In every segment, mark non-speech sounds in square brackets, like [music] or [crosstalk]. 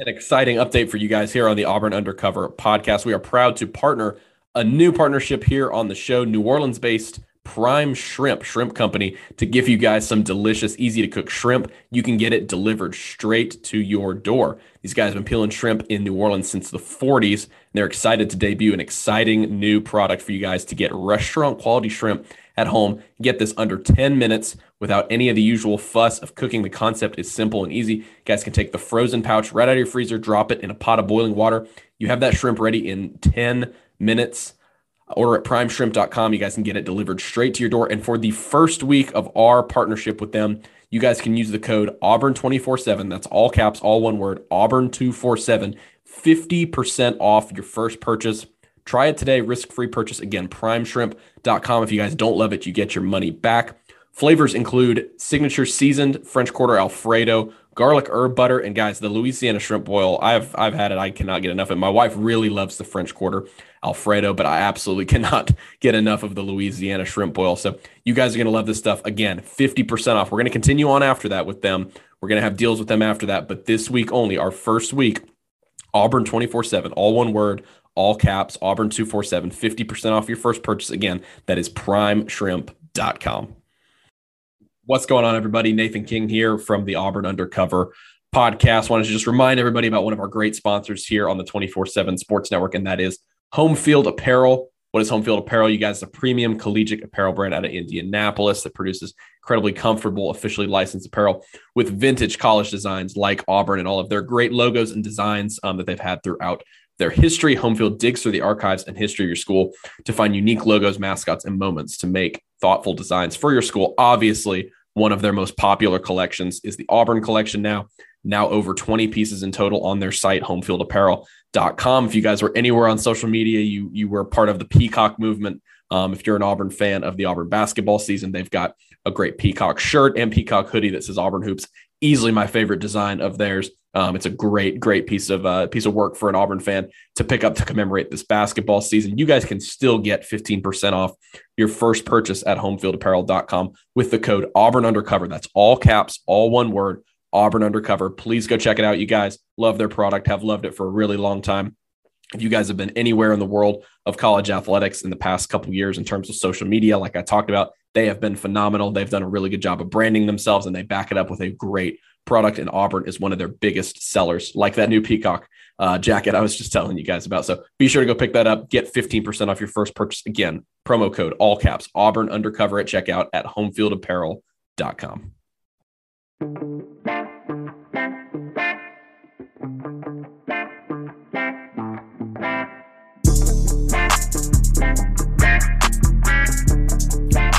An exciting update for you guys here on the Auburn Undercover podcast. We are proud to partner a new partnership here on the show, New Orleans based Prime Shrimp Shrimp Company to give you guys some delicious, easy to cook shrimp. You can get it delivered straight to your door. These guys have been peeling shrimp in New Orleans since the 40s. And they're excited to debut an exciting new product for you guys to get restaurant quality shrimp at home. Get this under 10 minutes without any of the usual fuss of cooking. The concept is simple and easy. You guys can take the frozen pouch right out of your freezer, drop it in a pot of boiling water. You have that shrimp ready in 10 minutes. Order at primeshrimp.com. You guys can get it delivered straight to your door. And for the first week of our partnership with them, you guys can use the code Auburn247. That's all caps, all one word, Auburn247. 50% off your first purchase. Try it today, risk free purchase. Again, primeshrimp.com. If you guys don't love it, you get your money back. Flavors include signature seasoned French Quarter Alfredo, garlic herb butter, and guys, the Louisiana shrimp boil. I've I've had it. I cannot get enough of it. My wife really loves the French Quarter Alfredo, but I absolutely [laughs] cannot get enough of the Louisiana shrimp boil. So you guys are gonna love this stuff. Again, 50% off. We're gonna continue on after that with them. We're gonna have deals with them after that, but this week only, our first week, Auburn 24-7, all one word, all caps, Auburn 247, 50% off your first purchase. Again, that is primeshrimp.com. What's going on, everybody? Nathan King here from the Auburn Undercover podcast. Wanted to just remind everybody about one of our great sponsors here on the 24 7 Sports Network, and that is Home Field Apparel. What is Home Field Apparel? You guys, a premium collegiate apparel brand out of Indianapolis that produces incredibly comfortable, officially licensed apparel with vintage college designs like Auburn and all of their great logos and designs um, that they've had throughout their history. Home Field digs through the archives and history of your school to find unique logos, mascots, and moments to make thoughtful designs for your school. Obviously, one of their most popular collections is the Auburn collection now. Now over 20 pieces in total on their site, homefieldapparel.com. If you guys were anywhere on social media, you you were part of the Peacock movement. Um, if you're an Auburn fan of the Auburn basketball season, they've got a great Peacock shirt and Peacock hoodie that says Auburn Hoops. Easily my favorite design of theirs. Um, it's a great, great piece of uh, piece of work for an Auburn fan to pick up to commemorate this basketball season. You guys can still get 15% off your first purchase at homefieldapparel.com with the code Auburn Undercover. That's all caps, all one word, Auburn Undercover. Please go check it out. You guys love their product, have loved it for a really long time. If you guys have been anywhere in the world of college athletics in the past couple years in terms of social media, like I talked about, they have been phenomenal. They've done a really good job of branding themselves and they back it up with a great product. And Auburn is one of their biggest sellers, like that new Peacock uh, jacket I was just telling you guys about. So be sure to go pick that up. Get 15% off your first purchase. Again, promo code all caps Auburn undercover at checkout at homefieldapparel.com.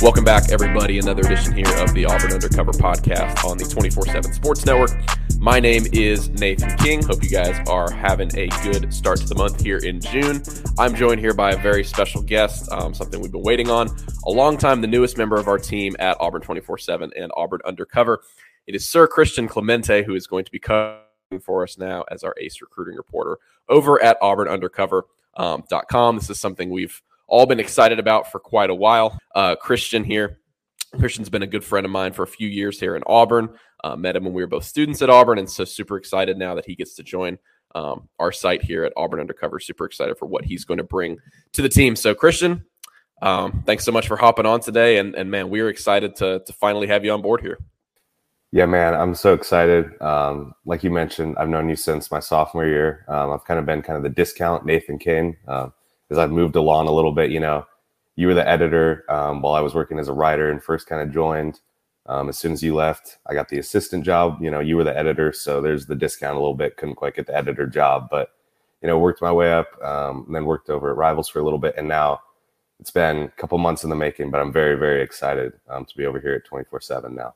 Welcome back, everybody. Another edition here of the Auburn Undercover podcast on the 24 7 Sports Network. My name is Nathan King. Hope you guys are having a good start to the month here in June. I'm joined here by a very special guest, um, something we've been waiting on a long time, the newest member of our team at Auburn 24 7 and Auburn Undercover. It is Sir Christian Clemente, who is going to be covering for us now as our ace recruiting reporter over at auburnundercover.com. Um, this is something we've all been excited about for quite a while. Uh, Christian here. Christian's been a good friend of mine for a few years here in Auburn. Uh, met him when we were both students at Auburn, and so super excited now that he gets to join um, our site here at Auburn Undercover. Super excited for what he's going to bring to the team. So, Christian, um, thanks so much for hopping on today, and, and man, we are excited to to finally have you on board here. Yeah, man, I'm so excited. Um, like you mentioned, I've known you since my sophomore year. Um, I've kind of been kind of the discount Nathan King. Uh, as I've moved along a little bit, you know, you were the editor um, while I was working as a writer and first kind of joined. Um, as soon as you left, I got the assistant job. You know, you were the editor, so there's the discount a little bit. Couldn't quite get the editor job, but you know, worked my way up, um, and then worked over at Rivals for a little bit, and now it's been a couple months in the making. But I'm very, very excited um, to be over here at 24 seven now.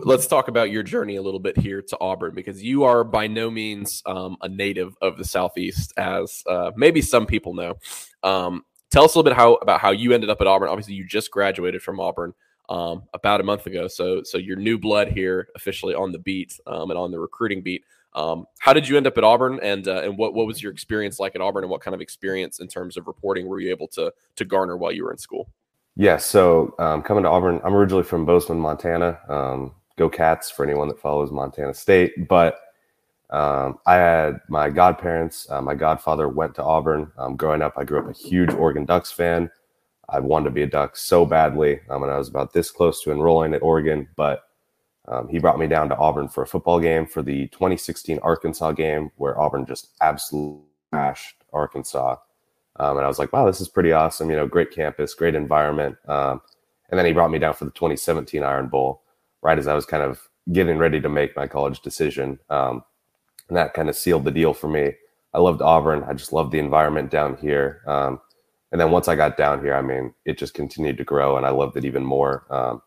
Let's talk about your journey a little bit here to Auburn because you are by no means um, a native of the Southeast, as uh, maybe some people know. Um, tell us a little bit how about how you ended up at Auburn. Obviously, you just graduated from Auburn um, about a month ago, so so you're new blood here, officially on the beat um, and on the recruiting beat. Um, how did you end up at Auburn, and uh, and what what was your experience like at Auburn, and what kind of experience in terms of reporting were you able to to garner while you were in school? Yeah, so um, coming to Auburn, I'm originally from Bozeman, Montana. Um, go Cats for anyone that follows Montana State. But Um, I had my godparents. Uh, my godfather went to Auburn. Um, growing up, I grew up a huge Oregon Ducks fan. I wanted to be a Duck so badly, um, and I was about this close to enrolling at Oregon. But um, he brought me down to Auburn for a football game for the 2016 Arkansas game, where Auburn just absolutely smashed Arkansas. Um, and I was like, wow, this is pretty awesome. You know, great campus, great environment. Um, and then he brought me down for the 2017 Iron Bowl, right as I was kind of getting ready to make my college decision. Um, and that kind of sealed the deal for me. I loved Auburn. I just loved the environment down here. Um, and then once I got down here, I mean, it just continued to grow, and I loved it even more. Um,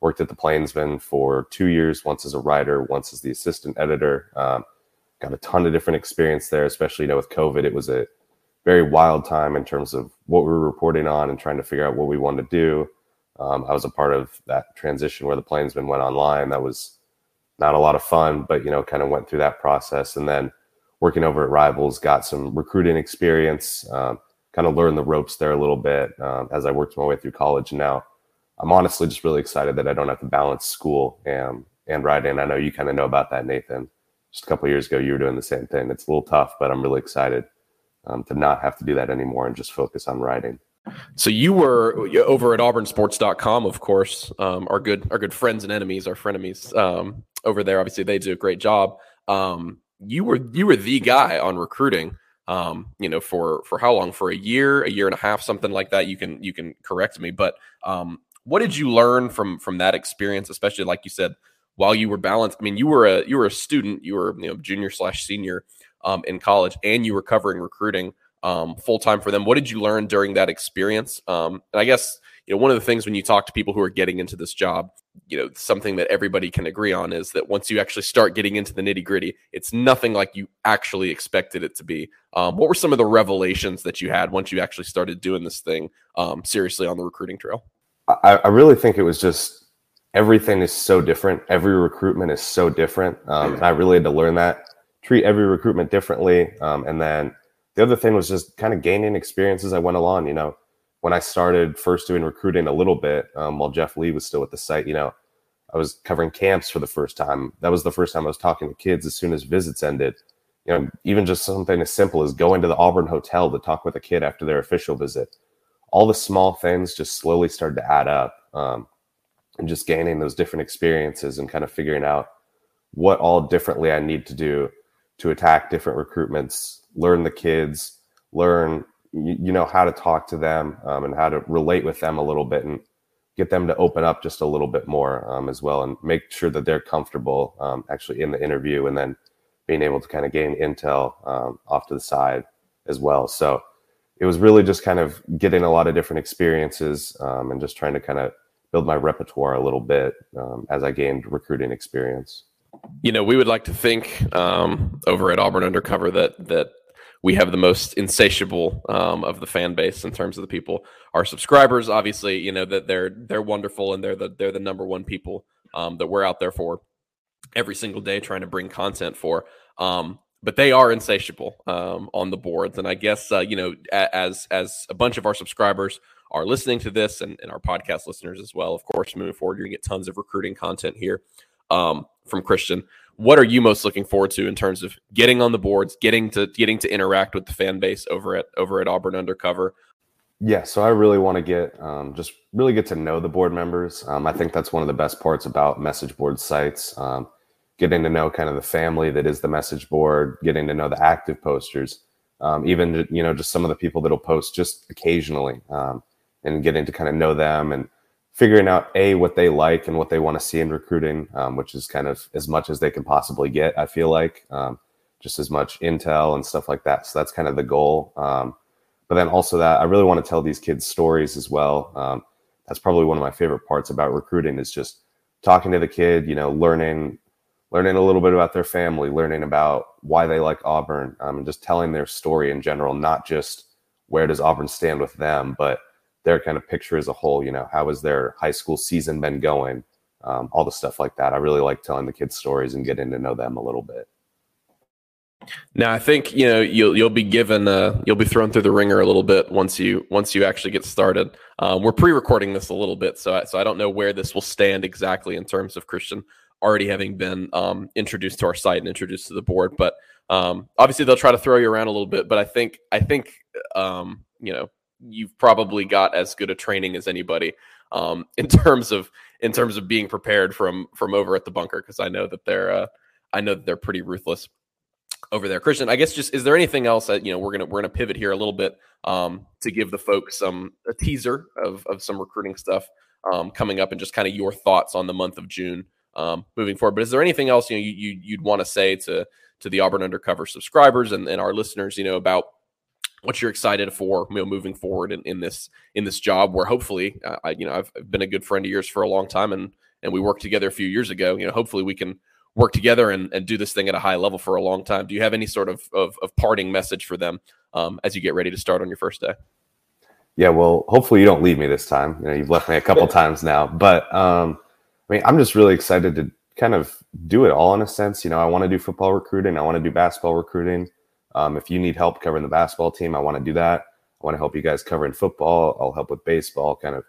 worked at the Plainsman for two years, once as a writer, once as the assistant editor. Um, got a ton of different experience there, especially you know with COVID. It was a very wild time in terms of what we were reporting on and trying to figure out what we wanted to do. Um, I was a part of that transition where the Plainsman went online. That was not a lot of fun, but you know, kind of went through that process, and then working over at Rivals, got some recruiting experience. Um, kind of learned the ropes there a little bit um, as I worked my way through college. And now I'm honestly just really excited that I don't have to balance school and and writing. I know you kind of know about that, Nathan. Just a couple years ago, you were doing the same thing. It's a little tough, but I'm really excited um, to not have to do that anymore and just focus on writing. So you were over at auburnsports.com, of course, um, our good, our good friends and enemies, our frenemies um, over there. Obviously they do a great job. Um, you were, you were the guy on recruiting, um, you know, for, for how long, for a year, a year and a half, something like that. You can, you can correct me, but um, what did you learn from, from that experience, especially like you said, while you were balanced? I mean, you were a, you were a student, you were, you know, junior slash senior um, in college and you were covering recruiting um, full time for them. What did you learn during that experience? Um, and I guess you know one of the things when you talk to people who are getting into this job, you know something that everybody can agree on is that once you actually start getting into the nitty gritty, it's nothing like you actually expected it to be. Um, what were some of the revelations that you had once you actually started doing this thing um, seriously on the recruiting trail? I, I, really think it was just everything is so different. Every recruitment is so different, um, and I really had to learn that. Treat every recruitment differently, um, and then the other thing was just kind of gaining experience as I went along. You know, when I started first doing recruiting a little bit, um, while Jeff Lee was still at the site, you know, I was covering camps for the first time. That was the first time I was talking to kids as soon as visits ended. You know, even just something as simple as going to the Auburn Hotel to talk with a kid after their official visit. All the small things just slowly started to add up, um, and just gaining those different experiences and kind of figuring out what all differently I need to do to attack different recruitments learn the kids, learn you, know how to talk to them um, and how to relate with them a little bit and get them to open up just a little bit more um, as well and make sure that they're comfortable um, actually in the interview and then being able to kind of gain intel um, off to the side as well. So it was really just kind of getting a lot of different experiences um, and just trying to kind of build my repertoire a little bit um, as I gained recruiting experience. You know, we would like to think um, over at Auburn Undercover that that we have the most insatiable um, of the fan base in terms of the people. Our subscribers, obviously, you know that they're they're wonderful and they're the they're the number one people um, that we're out there for every single day trying to bring content for. Um, but they are insatiable um, on the boards, and I guess uh, you know as as a bunch of our subscribers are listening to this and, and our podcast listeners as well. Of course, moving forward, you're gonna get tons of recruiting content here um, from Christian what are you most looking forward to in terms of getting on the boards, getting to getting to interact with the fan base over at over at Auburn Undercover? Yeah, so I really want to get um, just really get to know the board members. Um, I think that's one of the best parts about message board sites. Um, getting to know kind of the family that is the message board, getting to know the active posters, um, even you know just some of the people that'll post just occasionally, um, and getting to kind of know them and figuring out a what they like and what they want to see in recruiting, um, which is kind of as much as they can possibly get. I feel like um, just as much intel and stuff like that. So that's kind of the goal. Um, but then also that I really want to tell these kids stories as well. Um, that's probably one of my favorite parts about recruiting is just talking to the kid. You know, learning learning a little bit about their family, learning about why they like Auburn, um, and just telling their story in general, not just where does Auburn stand with them, but their kind of picture as a whole. You know, how has their high school season been going? Um, all the stuff like that. I really like telling the kids stories and getting to know them a little bit. Now, I think you know you'll you'll be given uh, you'll be thrown through the ringer a little bit once you once you actually get started. Um, we're pre-recording this a little bit, so I, so I don't know where this will stand exactly in terms of Christian already having been um, introduced to our site and introduced to the board. But um, obviously, they'll try to throw you around a little bit. But I think I think um, you know you've probably got as good a training as anybody um, [laughs] in terms of in terms of being prepared from from over at the bunker because I know that they're uh, I know that they're pretty ruthless over there. Christian, I guess just is there anything else that you know we're gonna we're gonna pivot here a little bit um, to give the folks some a teaser of of some recruiting stuff um, coming up and just kind of your thoughts on the month of June um, moving forward. But is there anything else you know you, you you'd want to say to to the Auburn Undercover subscribers and, and our listeners, you know, about what you're excited for, you know, moving forward in, in this in this job where hopefully, uh, I, you know, I've been a good friend of yours for a long time, and and we worked together a few years ago. You know, hopefully we can work together and, and do this thing at a high level for a long time. Do you have any sort of of, of parting message for them um, as you get ready to start on your first day? Yeah, well, hopefully you don't leave me this time. You know, you've left me a couple [laughs] times now, but um, I mean, I'm just really excited to kind of do it all in a sense. You know, I want to do football recruiting, I want to do basketball recruiting. Um, if you need help covering the basketball team, I want to do that. I want to help you guys covering football. I'll help with baseball. Kind of,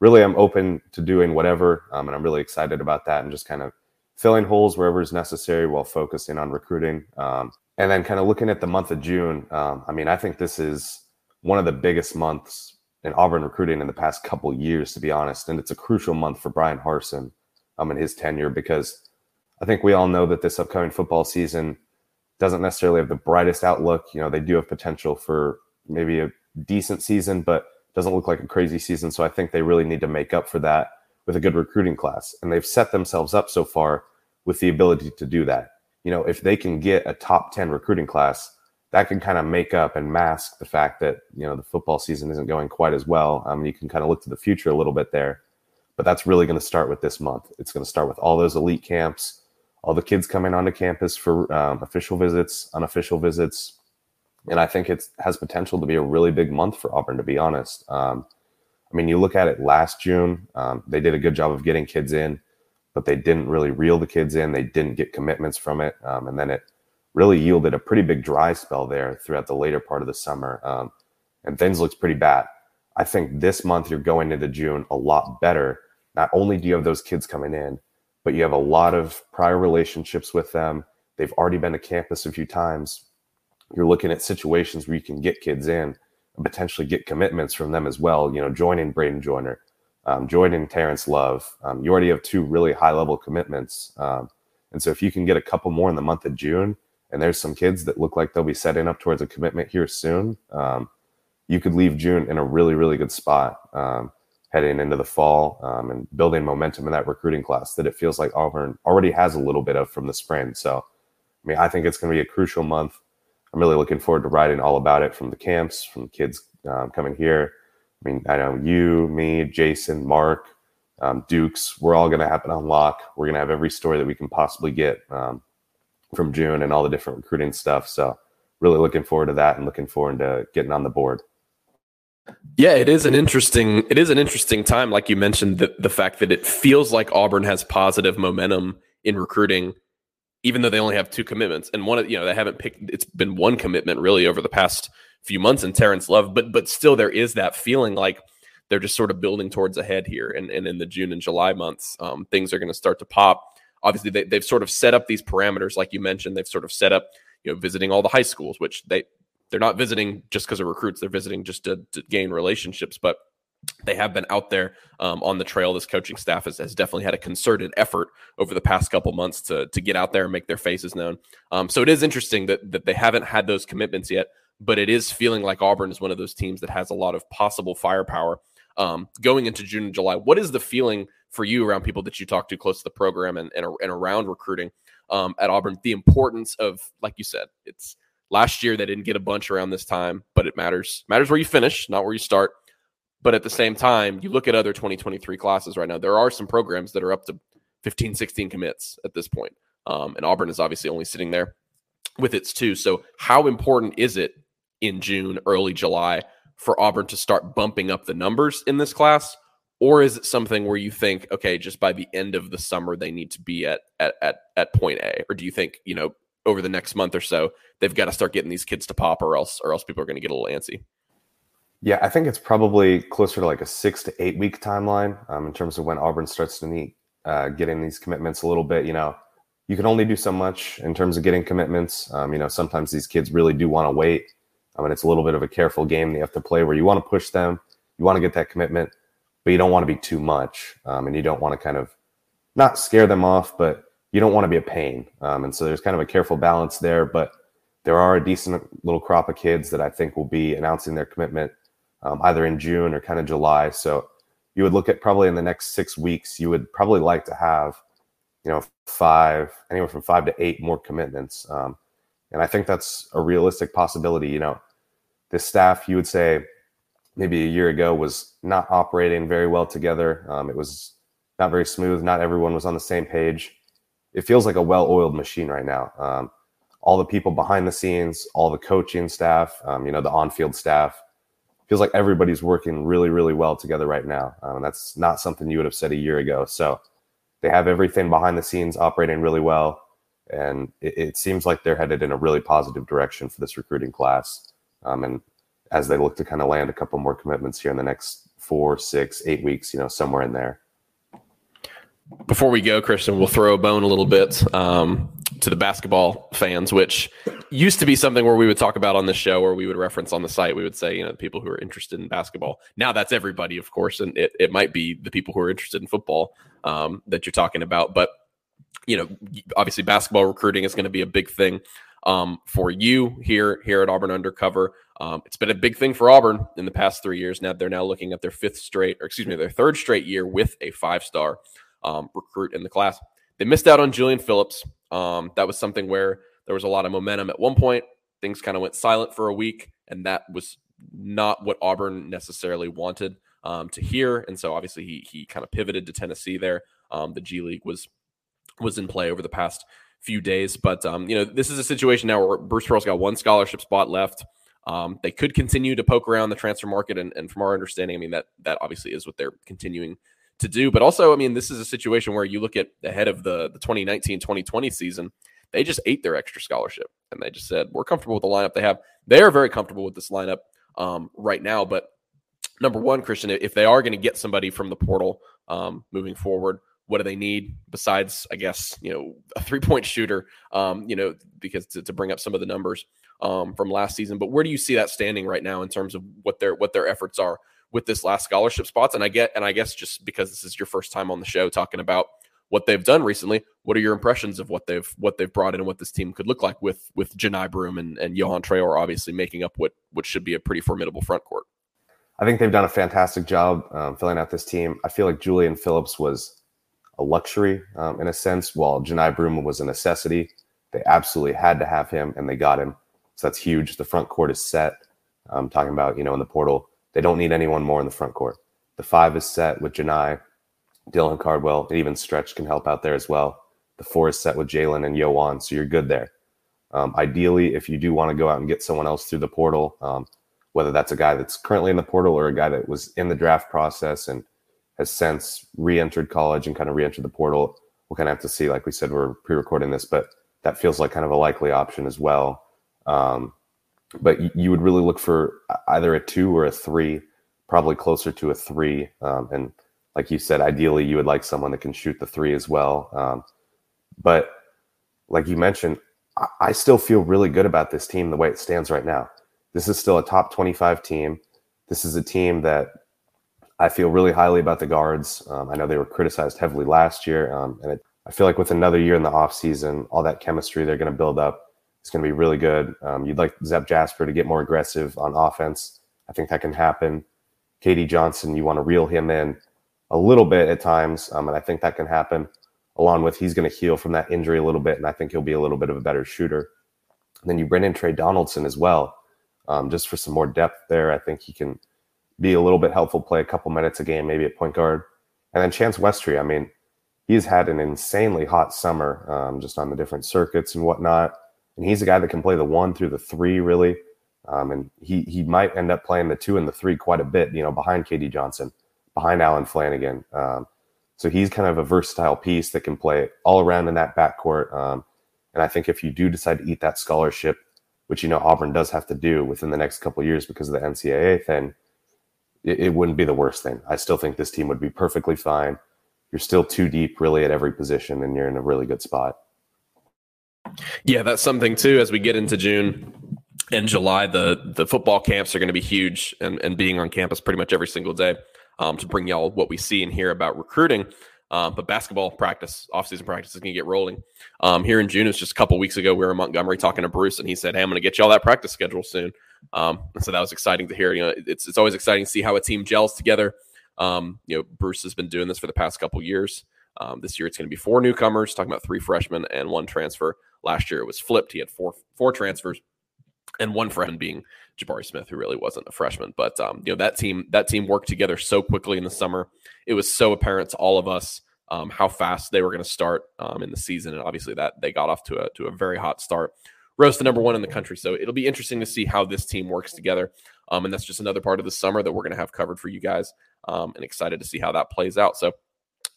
really, I'm open to doing whatever, um, and I'm really excited about that. And just kind of filling holes wherever is necessary while focusing on recruiting. Um, and then, kind of looking at the month of June. Um, I mean, I think this is one of the biggest months in Auburn recruiting in the past couple years, to be honest. And it's a crucial month for Bryan Harsin um, in his tenure because I think we all know that this upcoming football season doesn't necessarily have the brightest outlook. You know, they do have potential for maybe a decent season, but doesn't look like a crazy season. So I think they really need to make up for that with a good recruiting class. And they've set themselves up so far with the ability to do that. You know, if they can get a top 10 recruiting class, that can kind of make up and mask the fact that, you know, the football season isn't going quite as well. Um, you can kind of look to the future a little bit there. But that's really going to start with this month. It's going to start with all those elite camps, all the kids coming onto campus for um, official visits, unofficial visits, and I think it has potential to be a really big month for Auburn. To be honest, um, I mean, you look at it last June, um, they did a good job of getting kids in, but they didn't really reel the kids in. They didn't get commitments from it, um, and then it really yielded a pretty big dry spell there throughout the later part of the summer, um, and things looks pretty bad. I think this month you're going into June a lot better. Not only do you have those kids coming in, but you have a lot of prior relationships with them. They've already been to campus a few times. You're looking at situations where you can get kids in and potentially get commitments from them as well. You know, joining Braden Joyner, um, joining Terrence Love. Um, you already have two really high level commitments. Um, and so if you can get a couple more in the month of June, and there's some kids that look like they'll be setting up towards a commitment here soon, um, you could leave June in a really, really good spot. Um, heading into the fall um, and building momentum in that recruiting class that it feels like Auburn already has a little bit of from the spring. So, I mean, I think it's going to be a crucial month. I'm really looking forward to writing all about it from the camps, from the kids um, coming here. I mean, I know you, me, Jason, Mark, um, Dukes, we're all going to have an unlock. We're going to have every story that we can possibly get um, from June and all the different recruiting stuff. So, really looking forward to that and looking forward to getting on the board. Yeah, it is an interesting it is an interesting time like you mentioned the the fact that it feels like Auburn has positive momentum in recruiting even though they only have two commitments. And one of you know they haven't picked it's been one commitment really over the past few months in Terrence Love but but still there is that feeling like they're just sort of building towards a head here. And, and in the June and July months um, things are going to start to pop. Obviously they, they've sort of set up these parameters like you mentioned they've sort of set up you know visiting all the high schools which they they're not visiting just because of recruits. They're visiting just to, to, gain relationships. But they have been out there um, on the trail. This coaching staff has, has, definitely had a concerted effort over the past couple months to to get out there and make their faces known. Um, so it is interesting that that they haven't had those commitments yet, but it is feeling like Auburn is one of those teams that has a lot of possible firepower um, going into June and July. What is the feeling for you around people that you talk to close to the program and and, and around recruiting um, at Auburn? The importance of, like you said, it's Last year they didn't get a bunch around this time, but it matters. Matters where you finish, not where you start. But at the same time, you look at other 2023 classes right now, there are some programs that are up to 15, 16 commits at this point. Um, and Auburn is obviously only sitting there with its two. So, how important is it in June, early July for Auburn to start bumping up the numbers in this class? Or is it something where you think, okay, just by the end of the summer, they need to be at at at, at point A? Or do you think, you know, over the next month or so, they've got to start getting these kids to pop, or else, or else people are going to get a little antsy. Yeah, I think it's probably closer to like a six to eight week timeline um, in terms of when Auburn starts to need uh, getting these commitments a little bit. You know, you can only do so much in terms of getting commitments. Um, you know, sometimes these kids really do want to wait. I mean, it's a little bit of a careful game you have to play where you want to push them, you want to get that commitment, but you don't want to be too much, um, and you don't want to kind of not scare them off, but you don't want to be a pain. Um, and so there's kind of a careful balance there, but there are a decent little crop of kids that I think will be announcing their commitment um, either in June or kind of July. So you would look at probably in the next six weeks, you would probably like to have, you know, five, anywhere from five to eight more commitments. Um, and I think that's a realistic possibility. You know, this staff, you would say maybe a year ago, was not operating very well together. Um, it was not very smooth. Not everyone was on the same page. It feels like a well oiled machine right now. Um, all the people behind the scenes, all the coaching staff, um, you know, the on field staff, feels like everybody's working really, really well together right now. Um, that's not something you would have said a year ago. So they have everything behind the scenes operating really well. And it, it seems like they're headed in a really positive direction for this recruiting class. Um, and as they look to kind of land a couple more commitments here in the next four, six, eight weeks, you know, somewhere in there. Before we go, Christian, we'll throw a bone a little bit um, to the basketball fans, which used to be something where we would talk about on the show or we would reference on the site. We would say, you know, the people who are interested in basketball. Now that's everybody, of course, and it, it might be the people who are interested in football um, that you're talking about. But, you know, obviously basketball recruiting is going to be a big thing um, for you here here at Auburn Undercover. Um, it's been a big thing for Auburn in the past three years. Now they're now looking at their fifth straight, or excuse me, their third straight year with a five star um, recruit in the class. They missed out on Julian Phillips. Um, that was something where there was a lot of momentum at one point. Things kind of went silent for a week, and that was not what Auburn necessarily wanted um, to hear. And so obviously he he kind of pivoted to Tennessee there. Um, the G League was was in play over the past few days, but um, you know this is a situation now where Bruce Pearl's got one scholarship spot left. Um, they could continue to poke around the transfer market, and, and from our understanding, I mean that that obviously is what they're continuing to do. But also, I mean, this is a situation where you look at ahead of the, the 2019 2020 season, they just ate their extra scholarship and they just said, we're comfortable with the lineup they have. They are very comfortable with this lineup um, right now. But number one, Christian, if they are going to get somebody from the portal um, moving forward, what do they need besides, I guess, you know, a three point shooter, um, you know, because to, to, bring up some of the numbers um, from last season. But where do you see that standing right now in terms of what their what their efforts are with this last scholarship spots. And I get, and I guess just because this is your first time on the show talking about what they've done recently, what are your impressions of what they've what they've brought in and what this team could look like with with Johni Broom and, and Yohan Traore obviously making up what what should be a pretty formidable front court. I think they've done a fantastic job um, filling out this team. I feel like Julian Phillips was a luxury um, in a sense, while Johni Broom was a necessity. They absolutely had to have him, and they got him. So that's huge. The front court is set. I'm talking about, you know, in the portal, they don't need anyone more in the front court. The five is set with Johni, Dylan Cardwell, and even Stretch can help out there as well. The four is set with Jalen and Yohan, so you're good there. Um, ideally, if you do want to go out and get someone else through the portal, um, whether that's a guy that's currently in the portal or a guy that was in the draft process and has since re-entered college and kind of re-entered the portal, we'll kind of have to see. Like we said, we're pre-recording this, but that feels like kind of a likely option as well. Um, but you would really look for either a two or a three, probably closer to a three. Um, and like you said, ideally you would like someone that can shoot the three as well. Um, but like you mentioned, I, I still feel really good about this team the way it stands right now. This is still a top 25 team. This is a team that I feel really highly about the guards. Um, I know they were criticized heavily last year, um, and it, I feel like with another year in the offseason, all that chemistry they're going to build up it's going to be really good. Um, you'd like Zep Jasper to get more aggressive on offense. I think that can happen. KD Johnson, you want to reel him in a little bit at times, um, and I think that can happen. Along with he's going to heal from that injury a little bit, and I think he'll be a little bit of a better shooter. And then you bring in Tre Donaldson as well, um, just for some more depth there. I think he can be a little bit helpful, play a couple minutes a game, maybe at point guard. And then Chance Westry, I mean, he's had an insanely hot summer um, just on the different circuits and whatnot and he's a guy that can play the one through the three really. Um, and he he might end up playing the two and the three quite a bit, you know, behind KD Johnson, behind Allen Flanagan. Um, so he's kind of a versatile piece that can play all around in that backcourt. Um, and I think if you do decide to eat that scholarship, which you know Auburn does have to do within the next couple years because of the NCAA thing, it, it, wouldn't be the worst thing. I still think this team would be perfectly fine. you're still too deep really at every position and you're in a really good spot. Yeah, that's something too as we get into June and July, the the football camps are going to be huge and, and being on campus pretty much every single day um, to bring y'all what we see and hear about recruiting. Um, but basketball practice, offseason practice is going to get rolling. Um, here in June, it was just a couple weeks ago. We were in Montgomery talking to Bruce, and he said, "Hey, I'm going to get y'all that practice schedule soon." Um, and so that was exciting to hear. You know, it's it's always exciting to see how a team gels together. Um, you know, Bruce has been doing this for the past couple years. Um, this year, it's going to be four newcomers, talking about three freshmen and one transfer. Last year, it was flipped. He had four four transfers and one freshman being Jabari Smith, who really wasn't a freshman. But um, you know that team that team worked together so quickly in the summer. It was so apparent to all of us um, how fast they were going to start um, in the season, and obviously that they got off to a to a very hot start. Rose to number one in the country, so it'll be interesting to see how this team works together. Um, and that's just another part of the summer that we're going to have covered for you guys, um, and excited to see how that plays out. So,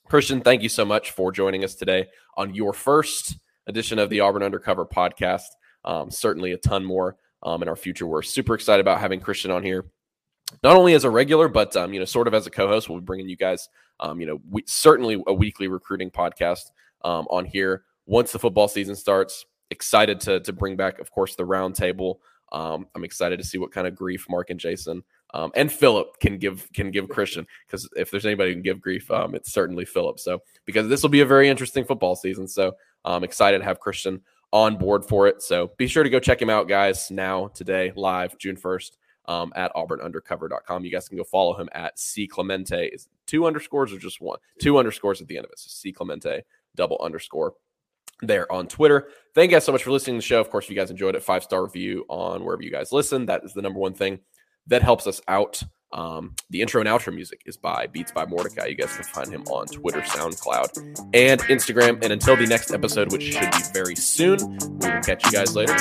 Christian, thank you so much for joining us today on your first edition of the Auburn Undercover podcast. Um, certainly a ton more um, in our future. We're super excited about having Christian on here, not only as a regular, but um, you know, sort of as a co-host. We'll be bringing you guys, um, you know, we, certainly a weekly recruiting podcast um, on here once the football season starts. Excited to to bring back, of course, the roundtable. Um, I'm excited to see what kind of grief Mark and Jason um, and Philip can give can give Christian because if there's anybody who can give grief, um, it's certainly Philip. So because this will be a very interesting football season, so I'm excited to have Christian on board for it. So be sure to go check him out, guys, now, today, live, June 1st, um, at auburnundercover.com. You guys can go follow him at C Clemente. Is two underscores or just one? Two underscores at the end of it. So C Clemente, double underscore there on Twitter. Thank you guys so much for listening to the show. Of course, if you guys enjoyed it, five star review on wherever you guys listen. That is the number one thing that helps us out. Um, the intro and outro music is by Beats by Mordecai. You guys can find him on Twitter, SoundCloud, and Instagram. And until the next episode, which should be very soon, we will catch you guys later.